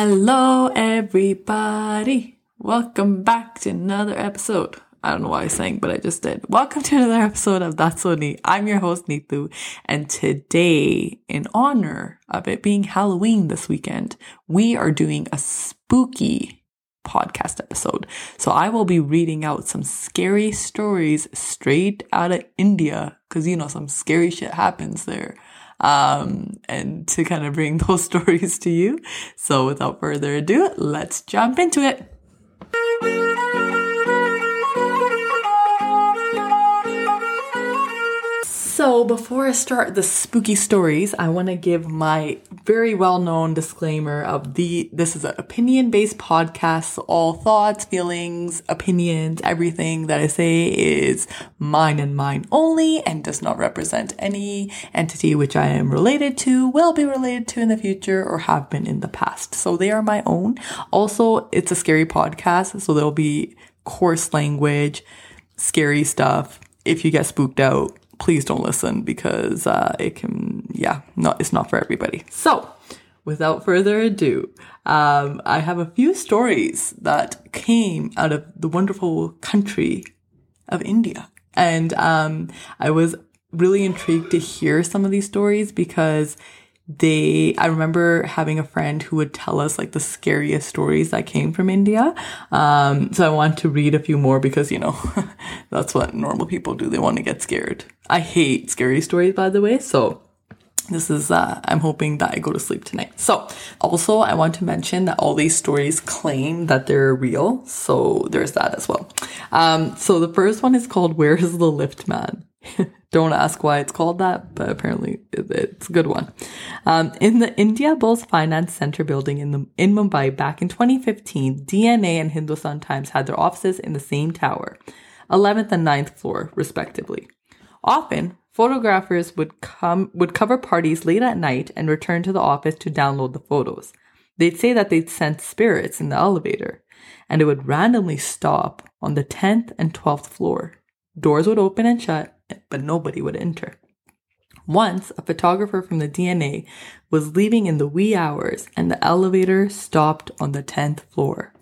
Hello, everybody. Welcome back to another episode. I don't know why I sang, but I just did. Welcome to another episode of That's So Neat. I'm your host, Neetu. And today, in honor of it being Halloween this weekend, we are doing a spooky podcast episode. So I will be reading out some scary stories straight out of India. Cause you know, some scary shit happens there um, and to kind of bring those stories to you. So without further ado, let's jump into it. So, before I start the spooky stories, I want to give my very well-known disclaimer of the this is an opinion-based podcast. So all thoughts, feelings, opinions, everything that I say is mine and mine only and does not represent any entity which I am related to, will be related to in the future or have been in the past. So they are my own. Also, it's a scary podcast, so there'll be coarse language, scary stuff. If you get spooked out, please don't listen because uh, it can, yeah, not it's not for everybody. So, without further ado, um, I have a few stories that came out of the wonderful country of India, and um, I was really intrigued to hear some of these stories because they i remember having a friend who would tell us like the scariest stories that came from india. Um, so i want to read a few more because you know that's what normal people do. They want to get scared. I hate scary stories by the way. So this is uh, i'm hoping that i go to sleep tonight. So also i want to mention that all these stories claim that they're real. So there's that as well. Um, so the first one is called where is the lift man Don't ask why it's called that, but apparently it's a good one. Um, in the Indiabulls Finance Center building in the in Mumbai back in 2015, DNA and Hindustan Times had their offices in the same tower, 11th and 9th floor, respectively. Often, photographers would come would cover parties late at night and return to the office to download the photos. They'd say that they'd sense spirits in the elevator, and it would randomly stop on the 10th and 12th floor. Doors would open and shut, but nobody would enter. Once, a photographer from the DNA was leaving in the wee hours and the elevator stopped on the 10th floor.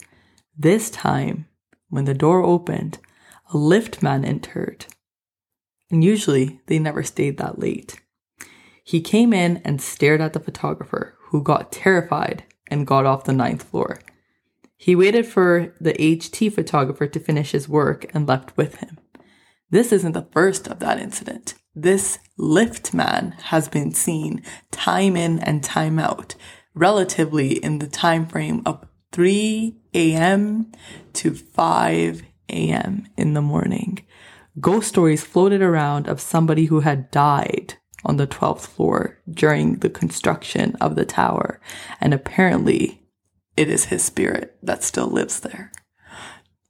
This time, when the door opened, a lift man entered. And usually, they never stayed that late. He came in and stared at the photographer, who got terrified and got off the ninth floor. He waited for the HT photographer to finish his work and left with him. This isn't the first of that incident. This lift man has been seen time in and time out, relatively in the time frame of 3 a.m. to 5 a.m. in the morning. Ghost stories floated around of somebody who had died on the 12th floor during the construction of the tower, and apparently it is his spirit that still lives there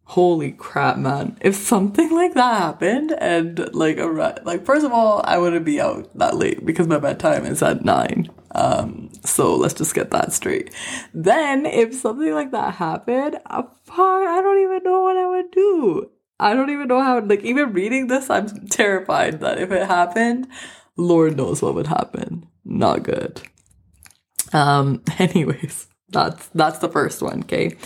holy crap, man. If something like that happened and like a like first of all, I wouldn't be out that late because my bedtime is at nine. Um, so let's just get that straight. Then if something like that happened, uh, fuck, I don't even know what I would do. I don't even know how, like, even reading this, I'm terrified that if it happened, Lord knows what would happen. Not good. Um, anyways, that's, that's the first one, okay?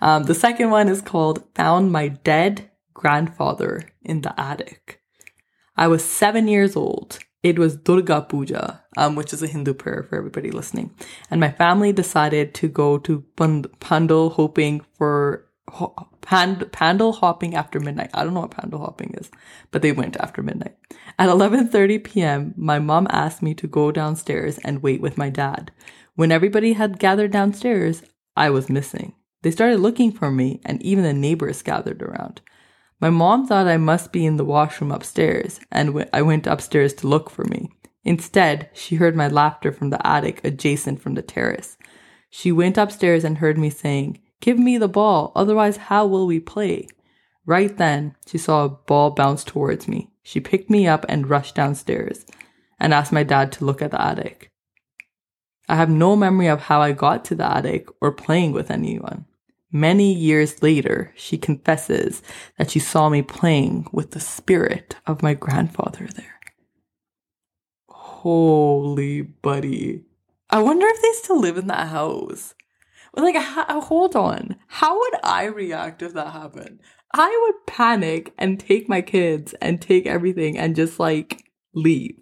Um, the second one is called Found My Dead Grandfather in the Attic. I was seven years old. It was Durga Puja, um, which is a Hindu prayer for everybody listening. And my family decided to go to Pandal hoping for ho- pand- Pandal hopping after midnight. I don't know what Pandal hopping is, but they went after midnight. At 11:30 p.m., my mom asked me to go downstairs and wait with my dad. When everybody had gathered downstairs, I was missing. They started looking for me, and even the neighbors gathered around. My mom thought I must be in the washroom upstairs, and I went upstairs to look for me. Instead, she heard my laughter from the attic adjacent from the terrace. She went upstairs and heard me saying, Give me the ball, otherwise, how will we play? Right then, she saw a ball bounce towards me. She picked me up and rushed downstairs and asked my dad to look at the attic. I have no memory of how I got to the attic or playing with anyone. Many years later, she confesses that she saw me playing with the spirit of my grandfather there. Holy buddy. I wonder if they still live in that house. Like, ha- hold on. How would I react if that happened? I would panic and take my kids and take everything and just like leave.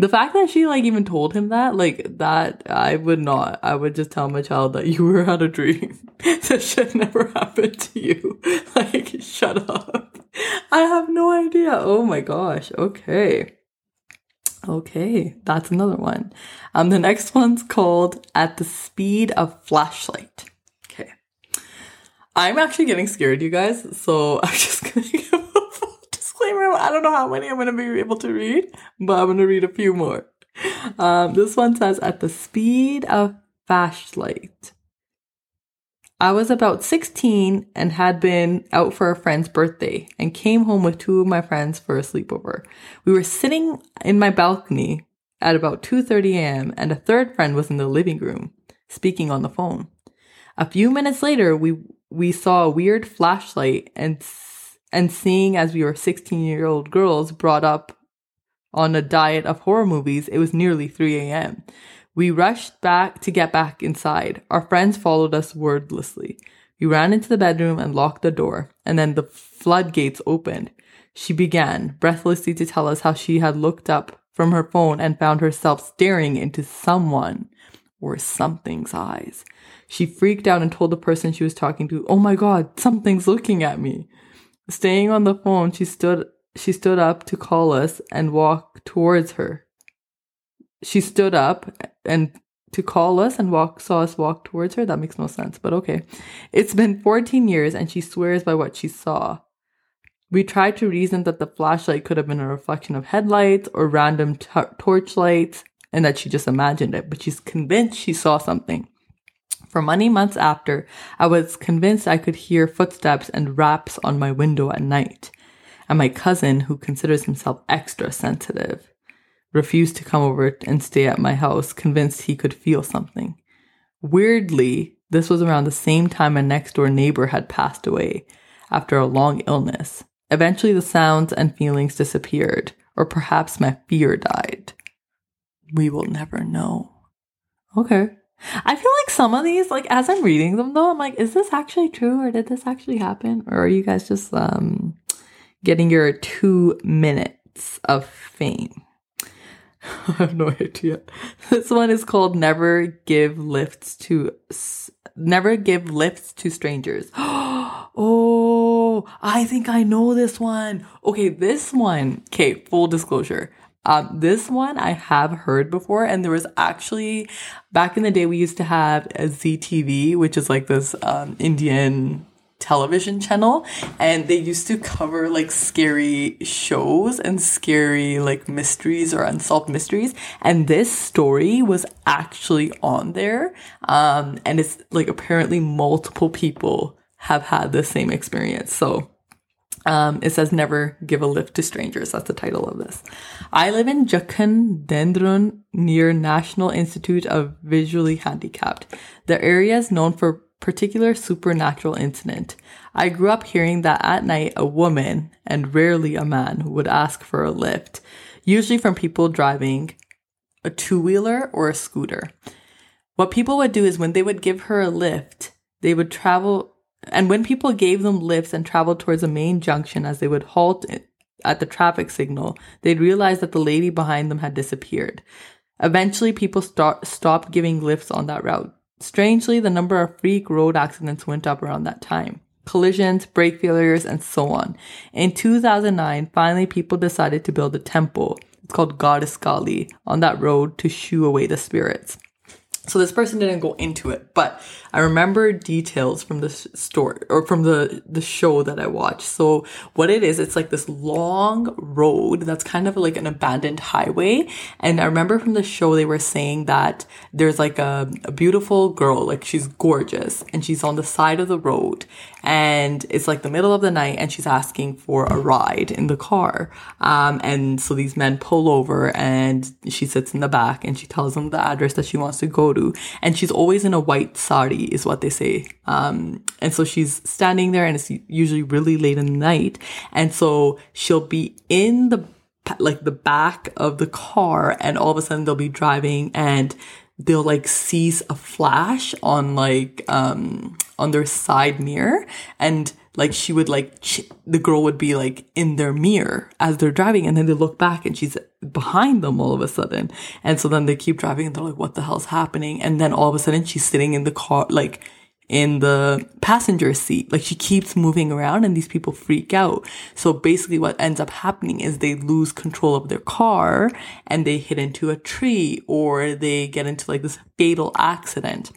The fact that she like even told him that, like that, I would not. I would just tell my child that you were had a dream. that should never happen to you. Like, shut up. I have no idea. Oh my gosh. Okay. Okay, that's another one. Um, the next one's called At the Speed of Flashlight. Okay. I'm actually getting scared, you guys, so I'm just gonna give a full disclaimer. I don't know how many I'm gonna be able to read, but I'm gonna read a few more. Um, this one says, At the Speed of Flashlight. I was about 16 and had been out for a friend's birthday and came home with two of my friends for a sleepover. We were sitting in my balcony at about 2:30 a.m. and a third friend was in the living room speaking on the phone. A few minutes later, we we saw a weird flashlight and and seeing as we were 16-year-old girls brought up on a diet of horror movies, it was nearly 3 a.m. We rushed back to get back inside. Our friends followed us wordlessly. We ran into the bedroom and locked the door, and then the floodgates opened. She began breathlessly to tell us how she had looked up from her phone and found herself staring into someone or something's eyes. She freaked out and told the person she was talking to, "Oh my god, something's looking at me." Staying on the phone, she stood she stood up to call us and walk towards her she stood up and to call us and walk saw us walk towards her. That makes no sense, but okay. It's been 14 years and she swears by what she saw. We tried to reason that the flashlight could have been a reflection of headlights or random t- torchlights and that she just imagined it, but she's convinced she saw something. For many months after, I was convinced I could hear footsteps and raps on my window at night. And my cousin, who considers himself extra sensitive, refused to come over and stay at my house, convinced he could feel something. Weirdly, this was around the same time a next door neighbor had passed away after a long illness. Eventually, the sounds and feelings disappeared, or perhaps my fear died. We will never know. Okay. I feel like some of these, like as I'm reading them though, I'm like, is this actually true or did this actually happen? Or are you guys just um getting your two minutes of fame? I have no idea. This one is called Never Give Lifts to Never Give Lifts to Strangers. oh, I think I know this one. Okay, this one. Okay, full disclosure. Um, this one I have heard before, and there was actually back in the day we used to have a Zee TV, which is like this um, Indian television channel and they used to cover like scary shows and scary like mysteries or unsolved mysteries and this story was actually on there um and it's like apparently multiple people have had the same experience so um, it says never give a lift to strangers. That's the title of this. I live in Dehradun near National Institute of Visually Handicapped. The area is known for particular supernatural incident. I grew up hearing that at night a woman, and rarely a man, would ask for a lift, usually from people driving a two wheeler or a scooter. What people would do is when they would give her a lift, they would travel, and when people gave them lifts and traveled towards a main junction as they would halt at the traffic signal, they'd realize that the lady behind them had disappeared. Eventually, people start, stopped giving lifts on that route. Strangely, the number of freak road accidents went up around that time. Collisions, brake failures, and so on. In 2009, finally people decided to build a temple. It's called Goddess Kali on that road to shoo away the spirits. So this person didn't go into it, but I remember details from the story or from the the show that I watched. So what it is, it's like this long road that's kind of like an abandoned highway. And I remember from the show they were saying that there's like a, a beautiful girl, like she's gorgeous, and she's on the side of the road, and it's like the middle of the night, and she's asking for a ride in the car. Um, and so these men pull over, and she sits in the back, and she tells them the address that she wants to go to, and she's always in a white sari is what they say. Um, and so she's standing there and it's usually really late in the night. And so she'll be in the, like the back of the car and all of a sudden they'll be driving and they'll like see a flash on like um on their side mirror and like she would like the girl would be like in their mirror as they're driving and then they look back and she's behind them all of a sudden and so then they keep driving and they're like what the hell's happening and then all of a sudden she's sitting in the car like in the passenger seat. Like she keeps moving around and these people freak out. So basically what ends up happening is they lose control of their car and they hit into a tree or they get into like this fatal accident.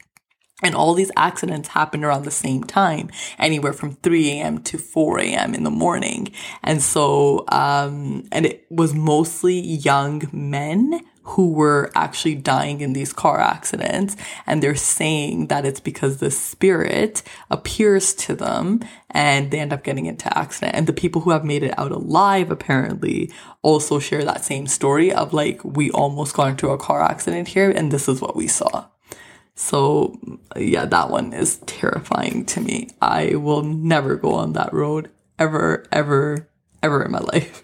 And all these accidents happen around the same time, anywhere from 3 a.m. to 4 a.m. in the morning. And so, um, and it was mostly young men who were actually dying in these car accidents. And they're saying that it's because the spirit appears to them and they end up getting into accident. And the people who have made it out alive apparently also share that same story of like, we almost got into a car accident here and this is what we saw. So yeah, that one is terrifying to me. I will never go on that road ever, ever, ever in my life.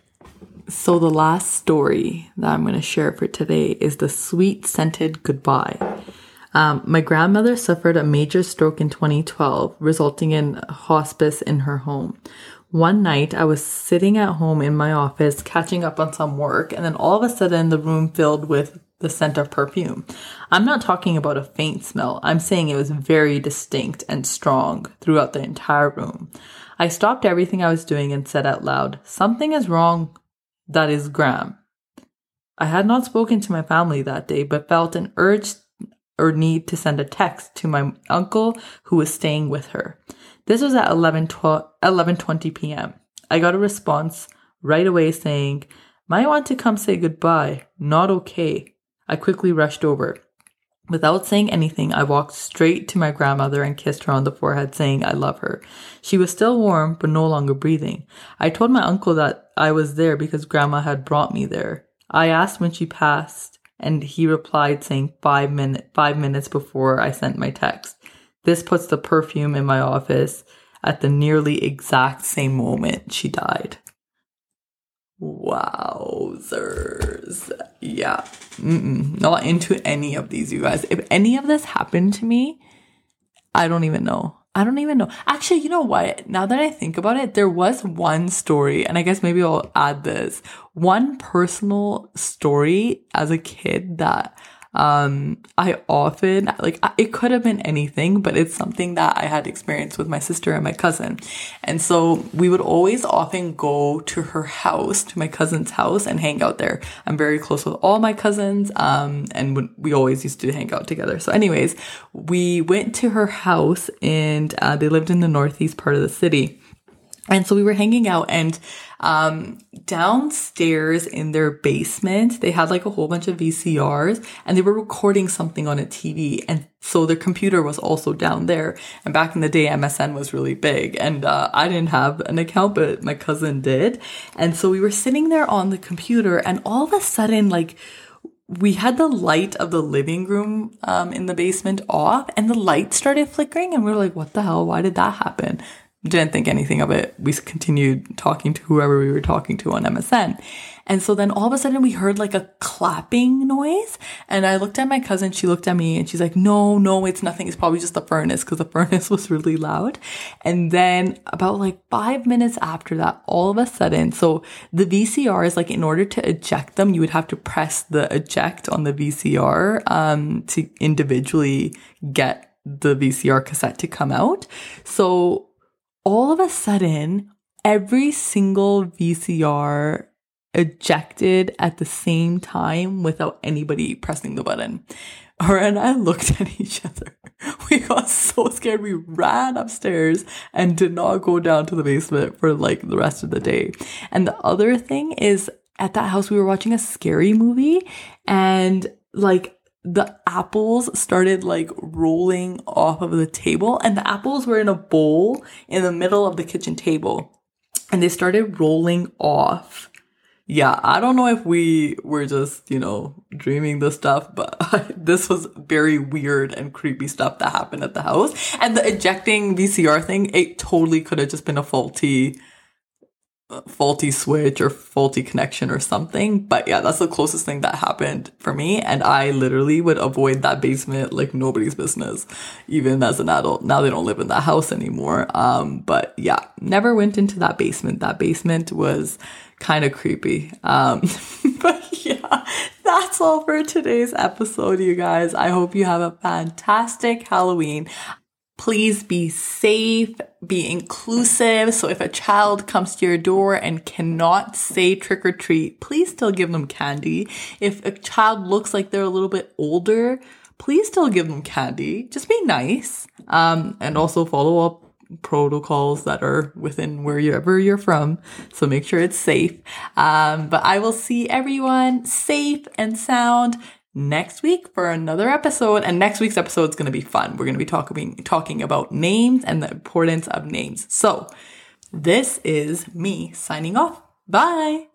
So, the last story that I'm going to share for today is the sweet scented goodbye. Um, my grandmother suffered a major stroke in 2012, resulting in hospice in her home. One night, I was sitting at home in my office, catching up on some work, and then all of a sudden, the room filled with the scent of perfume. I'm not talking about a faint smell. I'm saying it was very distinct and strong throughout the entire room. I stopped everything I was doing and said out loud, Something is wrong that is Graham. I had not spoken to my family that day, but felt an urge or need to send a text to my uncle who was staying with her. This was at 11, 12, 11.20 p.m. I got a response right away saying, might want to come say goodbye. Not okay. I quickly rushed over. Without saying anything, I walked straight to my grandmother and kissed her on the forehead, saying I love her. She was still warm, but no longer breathing. I told my uncle that I was there because grandma had brought me there. I asked when she passed, and he replied saying five minute, five minutes before I sent my text. This puts the perfume in my office at the nearly exact same moment she died. Wowzers. Yeah. Mm-mm. Not into any of these, you guys. If any of this happened to me, I don't even know. I don't even know. Actually, you know what? Now that I think about it, there was one story, and I guess maybe I'll add this one personal story as a kid that um, I often, like, it could have been anything, but it's something that I had experienced with my sister and my cousin. And so we would always often go to her house, to my cousin's house and hang out there. I'm very close with all my cousins. Um, and we always used to hang out together. So anyways, we went to her house and, uh, they lived in the northeast part of the city. And so we were hanging out and um, downstairs in their basement, they had like a whole bunch of VCRs and they were recording something on a TV. And so their computer was also down there. And back in the day, MSN was really big. And uh, I didn't have an account, but my cousin did. And so we were sitting there on the computer and all of a sudden, like, we had the light of the living room um, in the basement off and the light started flickering and we were like what the hell why did that happen didn't think anything of it. We continued talking to whoever we were talking to on MSN. And so then all of a sudden we heard like a clapping noise. And I looked at my cousin, she looked at me and she's like, no, no, it's nothing. It's probably just the furnace because the furnace was really loud. And then about like five minutes after that, all of a sudden, so the VCR is like in order to eject them, you would have to press the eject on the VCR, um, to individually get the VCR cassette to come out. So all of a sudden, every single VCR ejected at the same time without anybody pressing the button. Her and I looked at each other. We got so scared. We ran upstairs and did not go down to the basement for like the rest of the day. And the other thing is at that house, we were watching a scary movie and like the apples started like rolling off of the table and the apples were in a bowl in the middle of the kitchen table and they started rolling off. Yeah, I don't know if we were just, you know, dreaming this stuff, but this was very weird and creepy stuff that happened at the house. And the ejecting VCR thing, it totally could have just been a faulty faulty switch or faulty connection or something. But yeah, that's the closest thing that happened for me. And I literally would avoid that basement like nobody's business, even as an adult. Now they don't live in that house anymore. Um, but yeah, never went into that basement. That basement was kind of creepy. Um, but yeah, that's all for today's episode, you guys. I hope you have a fantastic Halloween. Please be safe, be inclusive. So if a child comes to your door and cannot say trick or treat, please still give them candy. If a child looks like they're a little bit older, please still give them candy. Just be nice. Um, and also follow up protocols that are within wherever you're from. So make sure it's safe. Um, but I will see everyone safe and sound next week for another episode. And next week's episode is going to be fun. We're going to be talking, talking about names and the importance of names. So this is me signing off. Bye.